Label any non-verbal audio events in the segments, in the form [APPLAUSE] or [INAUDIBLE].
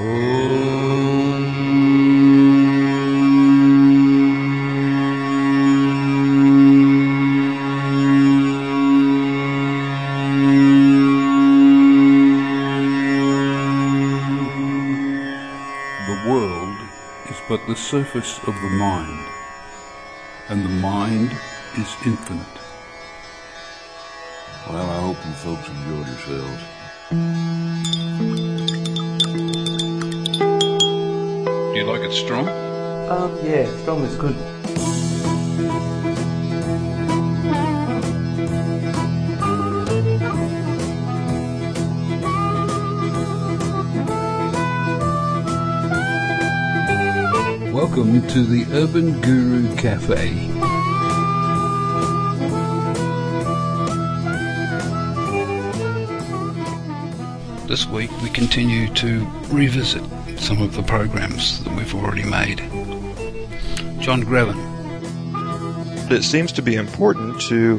The world is but the surface of the mind, and the mind is infinite. Well, I hope you folks enjoyed yourselves. Like it strong? Um, yeah, strong is good. Welcome to the Urban Guru Cafe. This week we continue to revisit some of the programs that we've already made. John Greven. It seems to be important to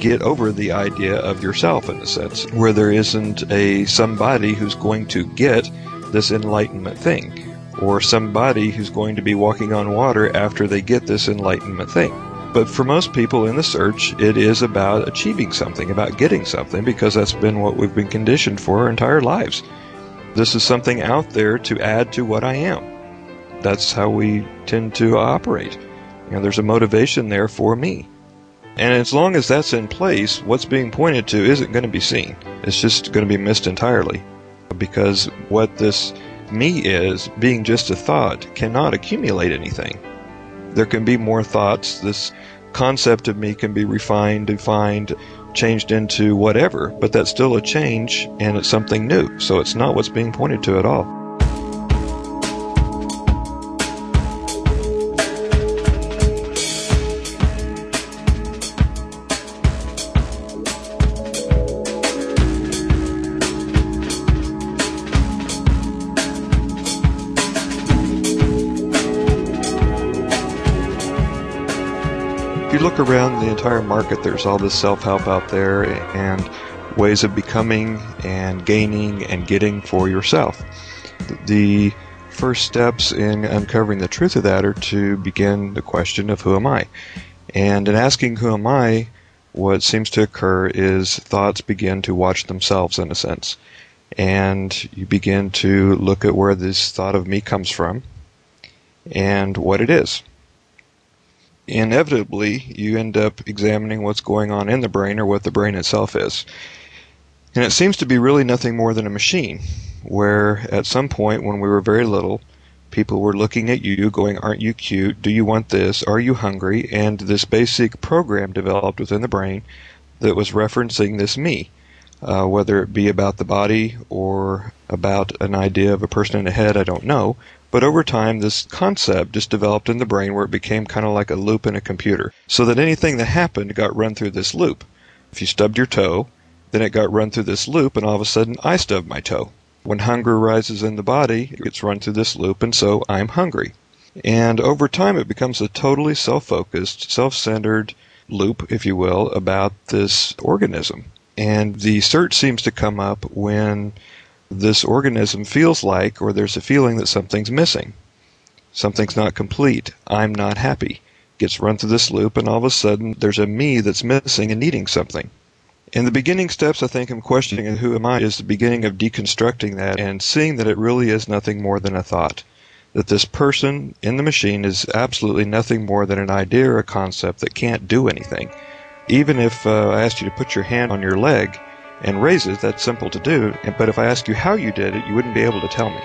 get over the idea of yourself in a sense, where there isn't a somebody who's going to get this enlightenment thing, or somebody who's going to be walking on water after they get this enlightenment thing. But for most people in the search, it is about achieving something, about getting something, because that's been what we've been conditioned for our entire lives. This is something out there to add to what I am. That's how we tend to operate. You know, there's a motivation there for me. And as long as that's in place, what's being pointed to isn't going to be seen. It's just going to be missed entirely. Because what this me is, being just a thought, cannot accumulate anything. There can be more thoughts. This concept of me can be refined, defined, changed into whatever, but that's still a change and it's something new. So it's not what's being pointed to at all. Around the entire market, there's all this self help out there and ways of becoming and gaining and getting for yourself. The first steps in uncovering the truth of that are to begin the question of who am I? And in asking who am I, what seems to occur is thoughts begin to watch themselves in a sense. And you begin to look at where this thought of me comes from and what it is inevitably you end up examining what's going on in the brain or what the brain itself is. And it seems to be really nothing more than a machine, where at some point when we were very little, people were looking at you going, Aren't you cute? Do you want this? Are you hungry? And this basic program developed within the brain that was referencing this me. Uh, whether it be about the body or about an idea of a person in a head, I don't know. But over time, this concept just developed in the brain where it became kind of like a loop in a computer. So that anything that happened got run through this loop. If you stubbed your toe, then it got run through this loop, and all of a sudden, I stubbed my toe. When hunger rises in the body, it gets run through this loop, and so I'm hungry. And over time, it becomes a totally self focused, self centered loop, if you will, about this organism. And the search seems to come up when this organism feels like, or there's a feeling that something's missing. Something's not complete. I'm not happy. Gets run through this loop, and all of a sudden, there's a me that's missing and needing something. In the beginning steps, I think I'm questioning who am I is the beginning of deconstructing that and seeing that it really is nothing more than a thought. That this person in the machine is absolutely nothing more than an idea or a concept that can't do anything. Even if uh, I asked you to put your hand on your leg, and raise it, that's simple to do. But if I ask you how you did it, you wouldn't be able to tell me.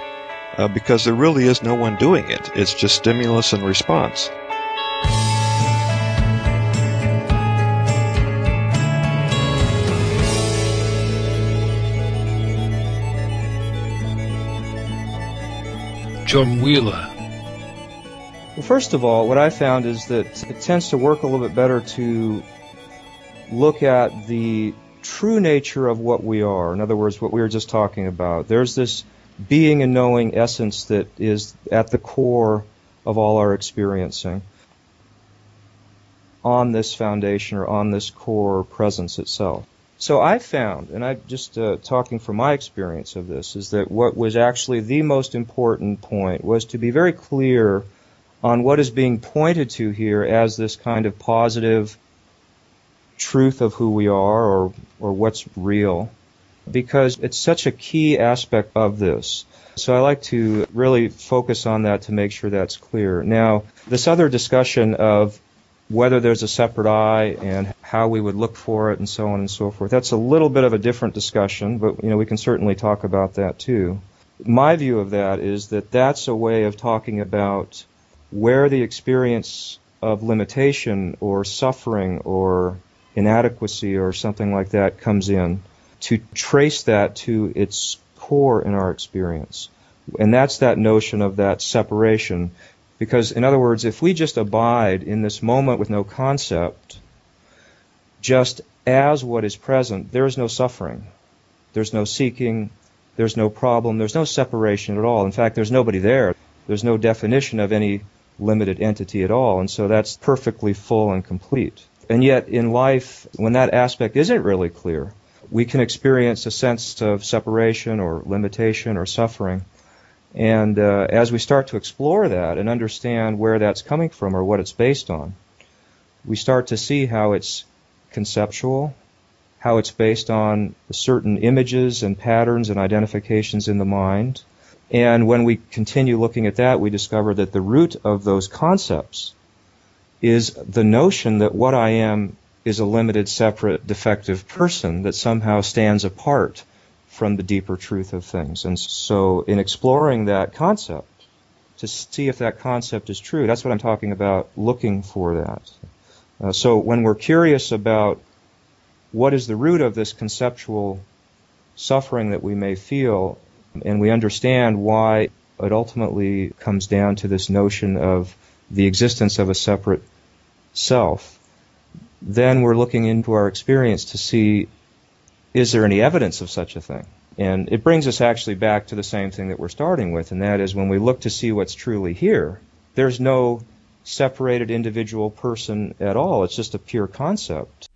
Uh, because there really is no one doing it. It's just stimulus and response. John Wheeler. Well, first of all, what I found is that it tends to work a little bit better to look at the true nature of what we are. In other words, what we were just talking about. There's this being and knowing essence that is at the core of all our experiencing. On this foundation or on this core presence itself. So I found, and I'm just uh, talking from my experience of this, is that what was actually the most important point was to be very clear on what is being pointed to here as this kind of positive truth of who we are or, or what's real, because it's such a key aspect of this. So I like to really focus on that to make sure that's clear. Now, this other discussion of whether there's a separate I and how we would look for it and so on and so forth. That's a little bit of a different discussion, but you know we can certainly talk about that too. My view of that is that that's a way of talking about where the experience of limitation or suffering or inadequacy or something like that comes in to trace that to its core in our experience. And that's that notion of that separation because, in other words, if we just abide in this moment with no concept, just as what is present, there is no suffering. There's no seeking. There's no problem. There's no separation at all. In fact, there's nobody there. There's no definition of any limited entity at all. And so that's perfectly full and complete. And yet, in life, when that aspect isn't really clear, we can experience a sense of separation or limitation or suffering. And uh, as we start to explore that and understand where that's coming from or what it's based on, we start to see how it's conceptual, how it's based on certain images and patterns and identifications in the mind. And when we continue looking at that, we discover that the root of those concepts is the notion that what I am is a limited, separate, defective person that somehow stands apart from the deeper truth of things. And so, in exploring that concept, to see if that concept is true, that's what I'm talking about, looking for that. Uh, so, when we're curious about what is the root of this conceptual suffering that we may feel, and we understand why it ultimately comes down to this notion of the existence of a separate self, then we're looking into our experience to see is there any evidence of such a thing? And it brings us actually back to the same thing that we're starting with, and that is when we look to see what's truly here, there's no separated individual person at all. It's just a pure concept.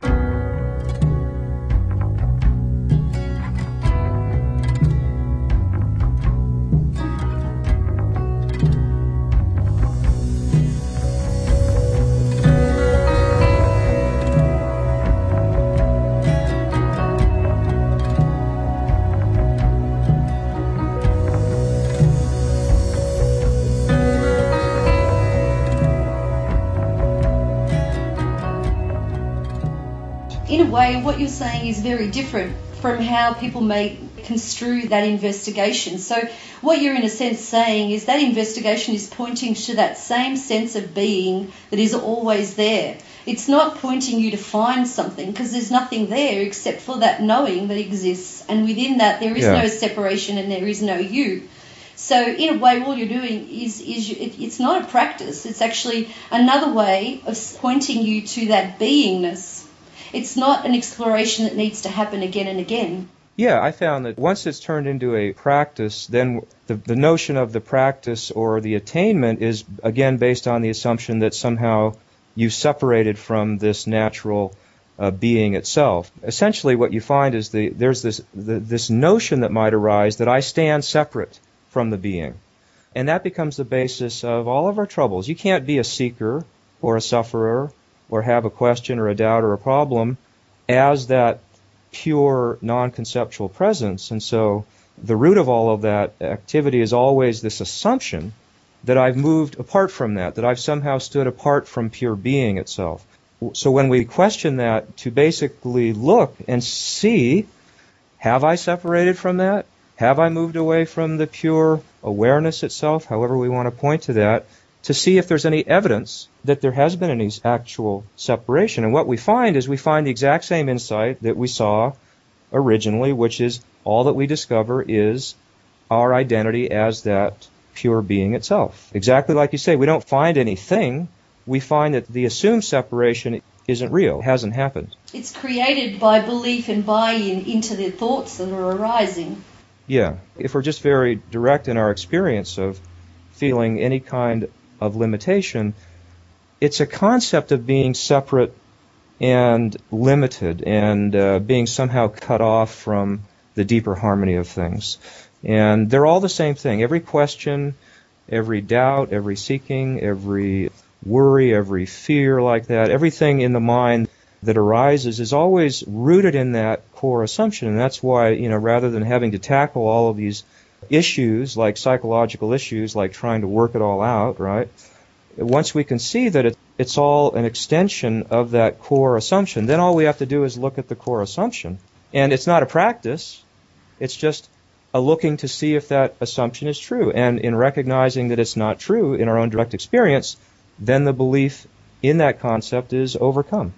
Way, what you're saying is very different from how people may construe that investigation. So, what you're in a sense saying is that investigation is pointing to that same sense of being that is always there. It's not pointing you to find something because there's nothing there except for that knowing that exists, and within that there is yeah. no separation and there is no you. So in a way, all you're doing is is it, it's not a practice. It's actually another way of pointing you to that beingness it's not an exploration that needs to happen again and again. Yeah, I found that once it's turned into a practice, then the, the notion of the practice or the attainment is again based on the assumption that somehow you separated from this natural uh, being itself. Essentially, what you find is the, there's this the, this notion that might arise that I stand separate from the being, and that becomes the basis of all of our troubles. You can't be a seeker or a sufferer or have a question or a doubt or a problem as that pure non-conceptual presence. And so the root of all of that activity is always this assumption that I've moved apart from that, that I've somehow stood apart from pure being itself. So when we question that, to basically look and see, have I separated from that? Have I moved away from the pure awareness itself, however we want to point to that? To see if there's any evidence that there has been any actual separation. And what we find is we find the exact same insight that we saw originally, which is all that we discover is our identity as that pure being itself. Exactly like you say, we don't find anything. We find that the assumed separation isn't real, It hasn't happened. It's created by belief and buy-in into the thoughts that are arising. Yeah. If we're just very direct in our experience of feeling any kind of limitation, it's a concept of being separate and limited and uh, being somehow cut off from the deeper harmony of things. And they're all the same thing. Every question, every doubt, every seeking, every worry, every fear like that, everything in the mind that arises is always rooted in that core assumption. And that's why, you know, rather than having to tackle all of these issues, like psychological issues, like trying to work it all out, right? Once we can see that it, it's all an extension of that core assumption, then all we have to do is look at the core assumption. And it's not a practice, it's just a looking to see if that assumption is true. And in recognizing that it's not true in our own direct experience, then the belief in that concept is overcome.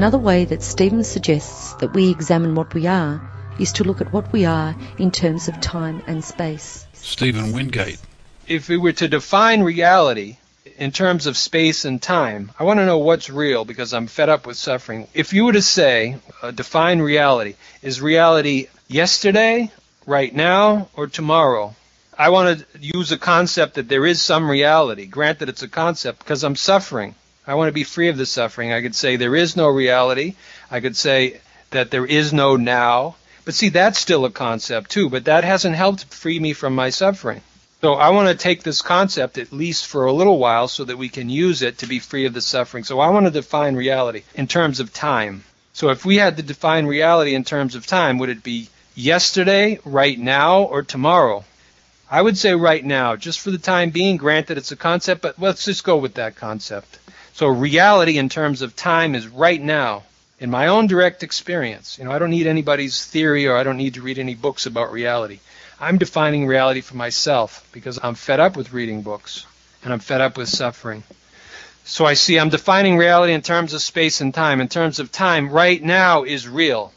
Another way that Stephen suggests that we examine what we are is to look at what we are in terms of time and space. Stephen Wingate. If we were to define reality in terms of space and time, I want to know what's real because I'm fed up with suffering. If you were to say, uh, define reality, is reality yesterday, right now, or tomorrow? I want to use a concept that there is some reality. Granted, it's a concept because I'm suffering. I want to be free of the suffering. I could say there is no reality. I could say that there is no now. But see, that's still a concept too, but that hasn't helped free me from my suffering. So I want to take this concept at least for a little while so that we can use it to be free of the suffering. So I want to define reality in terms of time. So if we had to define reality in terms of time, would it be yesterday, right now, or tomorrow? I would say right now, just for the time being, granted it's a concept, but let's just go with that concept. So reality in terms of time is right now in my own direct experience. You know, I don't need anybody's theory or I don't need to read any books about reality. I'm defining reality for myself because I'm fed up with reading books and I'm fed up with suffering. So I see I'm defining reality in terms of space and time. In terms of time, right now is real.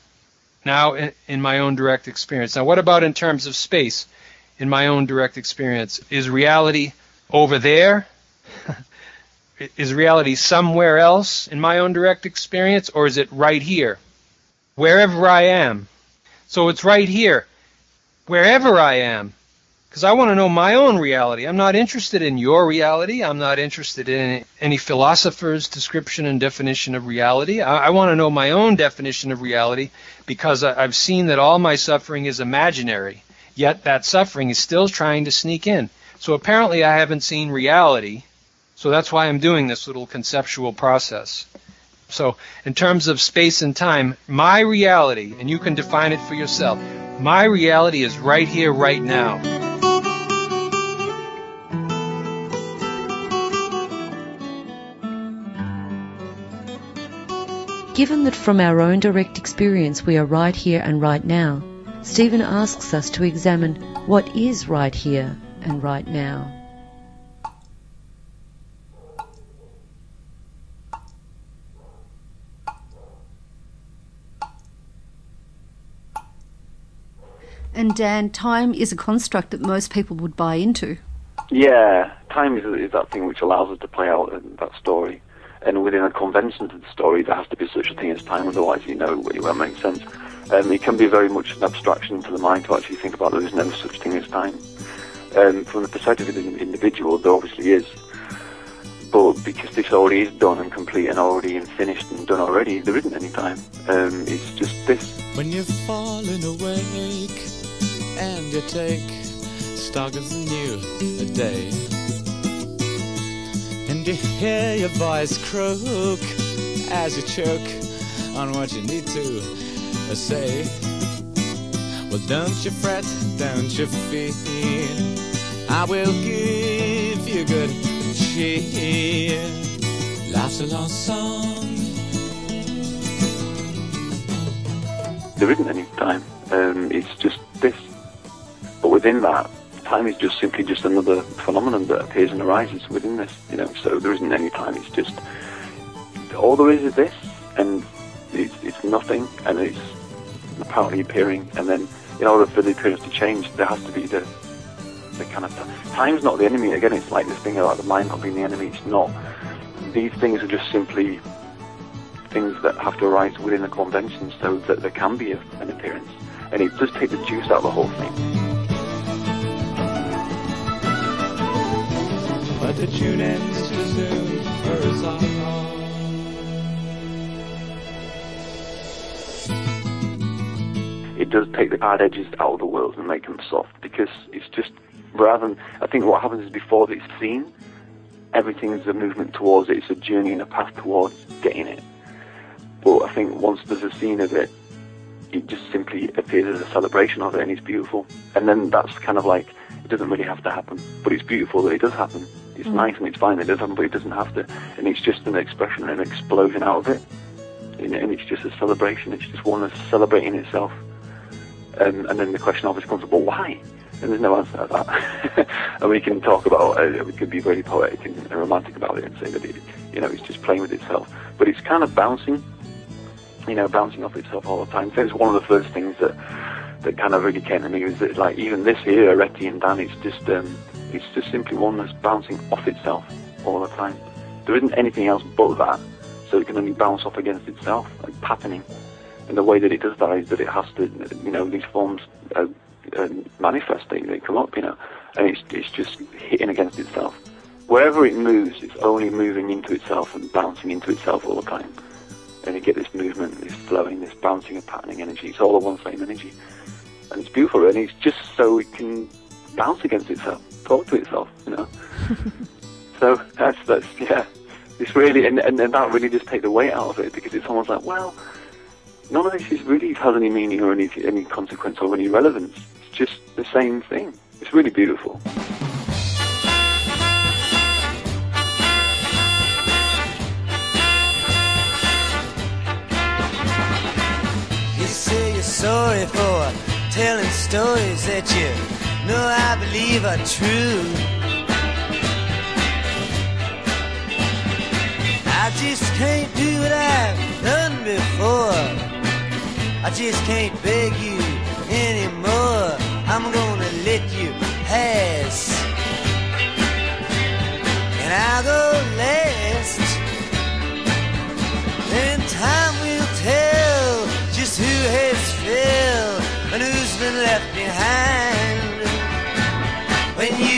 Now in, in my own direct experience. Now what about in terms of space? In my own direct experience. Is reality over there? Is reality somewhere else in my own direct experience, or is it right here? Wherever I am. So it's right here. Wherever I am. Because I want to know my own reality. I'm not interested in your reality. I'm not interested in any philosopher's description and definition of reality. I, I want to know my own definition of reality because I, I've seen that all my suffering is imaginary. Yet that suffering is still trying to sneak in. So apparently I haven't seen reality so that's why I'm doing this little conceptual process. So, in terms of space and time, my reality, and you can define it for yourself, my reality is right here, right now. Given that from our own direct experience we are right here and right now, Stephen asks us to examine what is right here and right now. And Dan, time is a construct that most people would buy into. Yeah, time is, is that thing which allows us to play out that story. And within a convention to the story, there has to be such a thing as time, otherwise, you know, it won't make sense. Um, it can be very much an abstraction to the mind to actually think about there is no such thing as time. Um, from the perspective of the individual, there obviously is. But because this already is done and complete and already and finished and done already, there isn't any time. Um, it's just this. When you've fallen awake and you take stock of the new day, and you hear your voice croak as you choke on what you need to say. Well, don't you fret, don't you fear. I will give you good cheer. Life's a long song. There isn't any time. Um, it's just this. Within that, time is just simply just another phenomenon that appears and arises within this. You know, so there isn't any time. It's just all there is is this, and it's, it's nothing, and it's apparently appearing, and then in order for the appearance to change, there has to be the the kind of time's not the enemy. Again, it's like this thing about the mind not being the enemy. It's not. These things are just simply things that have to arise within a convention so that there can be a, an appearance, and it does take the juice out of the whole thing. But the tune ends too soon for it does take the hard edges out of the world and make them soft because it's just rather than I think what happens is before it's seen, everything's a movement towards it. It's a journey and a path towards getting it. But I think once there's a scene of it, it just simply appears as a celebration of it, and it's beautiful. And then that's kind of like it doesn't really have to happen, but it's beautiful that it does happen. It's mm. nice and it's fine it does happen, but it doesn't have to. And it's just an expression, an explosion out of it. And it's just a celebration. It's just one that's celebrating itself. Um, and then the question obviously comes up, well, why? And there's no answer to that. [LAUGHS] and we can talk about, uh, we can be very poetic and, and romantic about it and say that it, you know, it's just playing with itself. But it's kind of bouncing, you know, bouncing off itself all the time. So it's one of the first things that that kind of really came to me was that, like, even this here, Areti and Dan, it's just, um, it's just simply one that's bouncing off itself all the time. There isn't anything else but that, so it can only bounce off against itself, like patterning. And the way that it does that is that it has to, you know, these forms uh, uh, manifest, they, they come up, you know, and it's, it's just hitting against itself. Wherever it moves, it's only moving into itself and bouncing into itself all the time. And you get this movement, this flowing, this bouncing and patterning energy. It's all the one same energy. And it's beautiful, and it's just so it can bounce against itself, talk to itself, you know. [LAUGHS] so that's, that's, yeah, it's really, and, and, and that really just take the weight out of it because it's almost like, well, none of this is really has any meaning or any any consequence or any relevance. It's just the same thing. It's really beautiful. You say you're sorry for telling stories that you know I believe are true. I just can't do what I've done before. I just can't beg you anymore.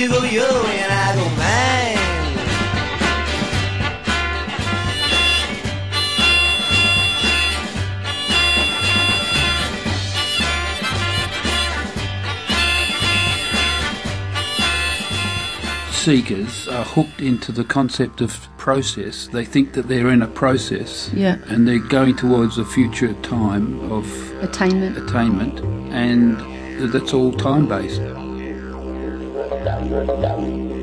You go your way and I go mine. seekers are hooked into the concept of process. They think that they're in a process, yeah. and they're going towards a future time of attainment. Attainment, and that's all time based down, down, down.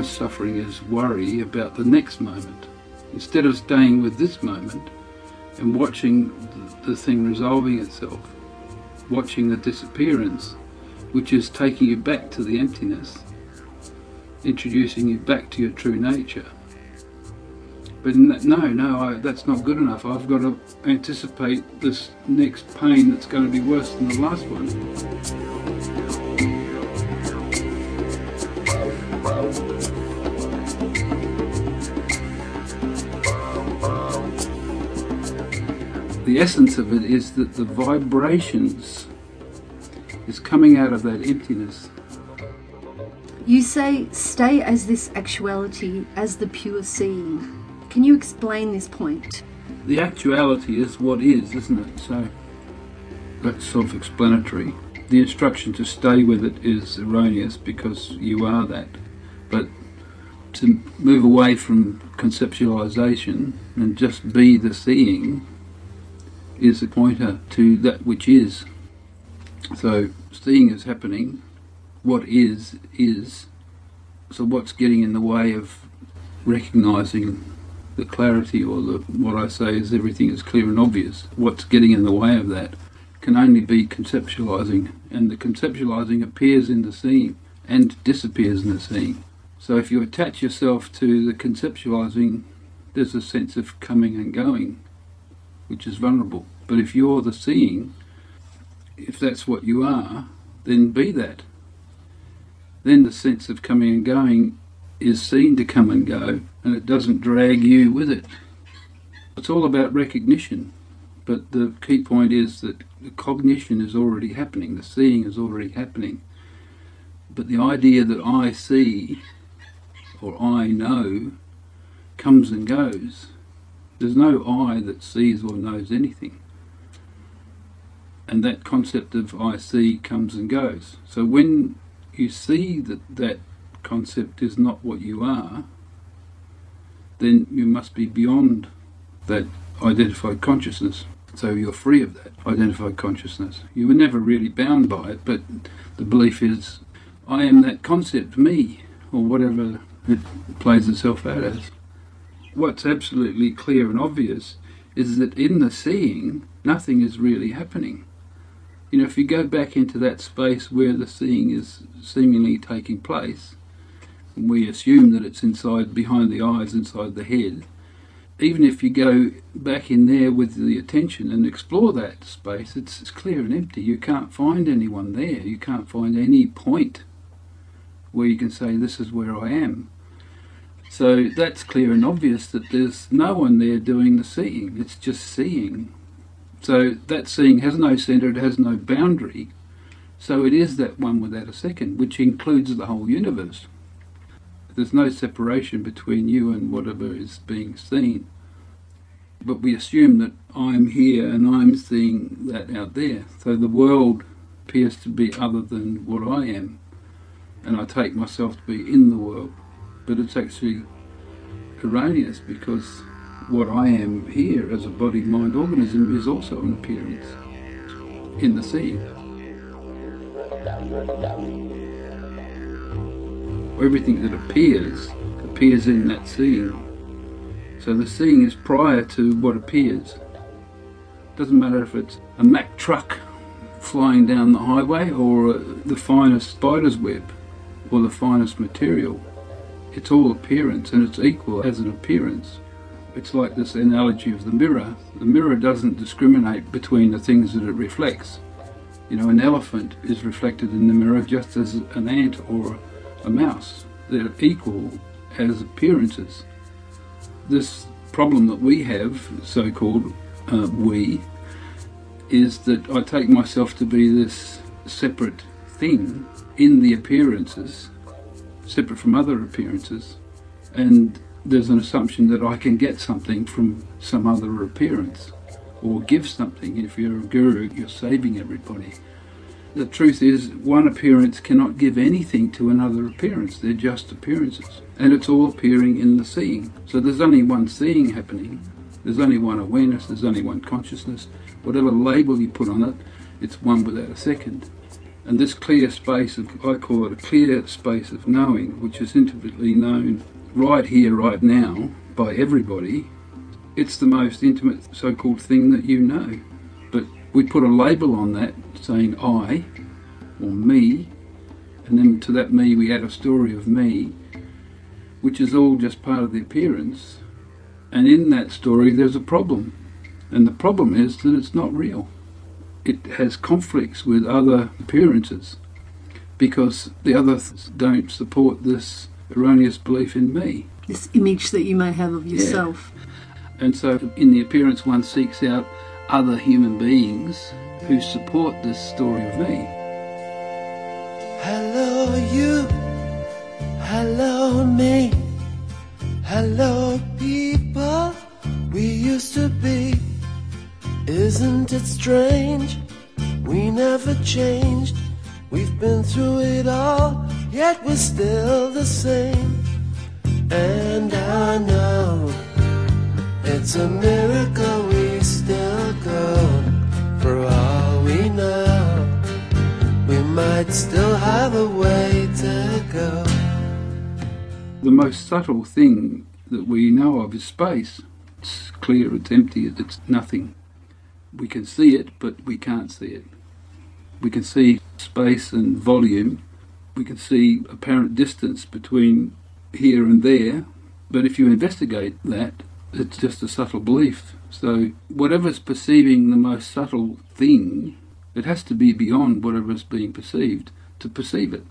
Most suffering is worry about the next moment. Instead of staying with this moment and watching the, thing resolving itself, watching the disappearance, which is taking you back to the emptiness, introducing you back to your true nature. But no, no, I, that's not good enough. I've got to anticipate this next pain that's going to be worse than the last one. The essence of it is that the vibrations is coming out of that emptiness. You say, stay as this actuality, as the pure seeing. Can you explain this point? The actuality is what is, isn't it? So that's self explanatory. The instruction to stay with it is erroneous because you are that. But to move away from conceptualization and just be the seeing is a pointer to that which is. So seeing is happening, what is, is. So what's getting in the way of recognizing the clarity or the, what I say is everything is clear and obvious. What's getting in the way of that can only be conceptualizing, and the conceptualizing appears in the seeing and disappears in the seeing. So if you attach yourself to the conceptualizing, there's a sense of coming and going, which is vulnerable. But if you're the seeing, if that's what you are, then be that. Then the sense of coming and going is seen to come and go, and it doesn't drag you with it. It's all about recognition. But the key point is that the cognition is already happening, the seeing is already happening. But the idea that I see or I know comes and goes. There's no I that sees or knows anything. And that concept of I see comes and goes. So when you see that that concept is not what you are, then you must be beyond that identified consciousness. So you're free of that identified consciousness. You were never really bound by it, but the belief is, I am that concept, me, or whatever it plays itself out as. What's absolutely clear and obvious is that in the seeing, nothing is really happening. You know, if you go back into that space where the seeing is seemingly taking place, and we assume that it's inside, behind the eyes, inside the head, even if you go back in there with the attention and explore that space, it's, it's clear and empty. You can't find anyone there. You can't find any point where you can say, This is where I am. So that's clear and obvious that there's no one there doing the seeing, it's just seeing. So that seeing has no centre, it has no boundary. So it is that one without a second, which includes the whole universe. There's no separation between you and whatever is being seen. But we assume that I'm here and I'm seeing that out there. So the world appears to be other than what I am. And I take myself to be in the world. But it's actually erroneous because what I am here as a body mind organism is also an appearance in the seeing. Everything that appears appears in that seeing. So the seeing is prior to what appears. Doesn't matter if it's a Mack truck flying down the highway or the finest spider's web or the finest material. It's all appearance and it's equal as an appearance. It's like this analogy of the mirror. The mirror doesn't discriminate between the things that it reflects. You know, an elephant is reflected in the mirror just as an ant or a mouse. They're equal as appearances. This problem that we have, so called uh, we, is that I take myself to be this separate thing in the appearances, separate from other appearances, and there's an assumption that I can get something from some other appearance or give something. If you're a guru, you're saving everybody. The truth is, one appearance cannot give anything to another appearance. They're just appearances. And it's all appearing in the seeing. So there's only one seeing happening. There's only one awareness. There's only one consciousness. Whatever label you put on it, it's one without a second. And this clear space of, I call it a clear space of knowing, which is intimately known right here, right now, by everybody, it's the most intimate so called thing that you know. But we put a label on that saying I or me, and then to that me we add a story of me, which is all just part of the appearance. And in that story there's a problem. And the problem is that it's not real. It has conflicts with other appearances because the others don't support this erroneous belief in me. This image that you may have of yourself. And so in the appearance, one seeks out other human beings who support this story of me. Hello, you. Hello, me. Hello, people we used to be. Isn't it strange? We never changed. We've been through it all, yet we're still the same. And I know it's a miracle we still go. For all we know, we might still have a way to go. The most subtle thing that we know of is space. It's clear, it's empty, it's nothing. We can see it, but we can't see it. We can see space and volume. We can see apparent distance between here and there. But if you investigate that, it's just a subtle belief. So, whatever's perceiving the most subtle thing, it has to be beyond whatever is being perceived to perceive it.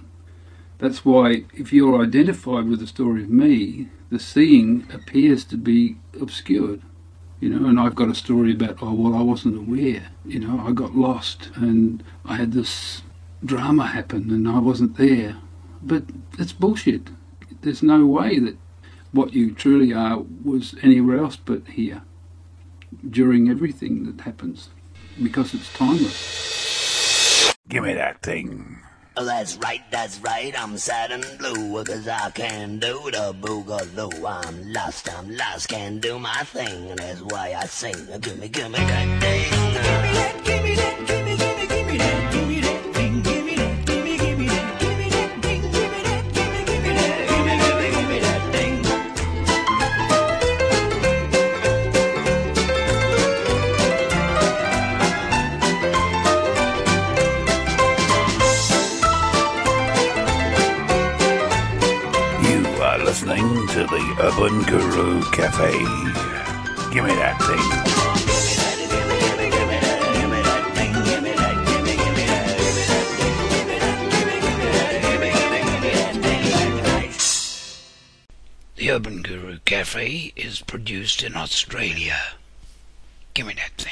That's why, if you're identified with the story of me, the seeing appears to be obscured. You know, and I've got a story about, oh, well, I wasn't aware. You know, I got lost and I had this drama happen and I wasn't there. But it's bullshit. There's no way that what you truly are was anywhere else but here during everything that happens because it's timeless. Give me that thing. Oh, that's right, that's right, I'm sad and blue, cause I can't do the boogaloo. I'm lost, I'm lost, can't do my thing, and that's why I sing. Gimme, gimme that thing. Gimme that, gimme that, gimme, gimme, gimme that, gimme that Cafe. Give me that thing. The Urban Guru Cafe is produced in Australia. Give me that thing.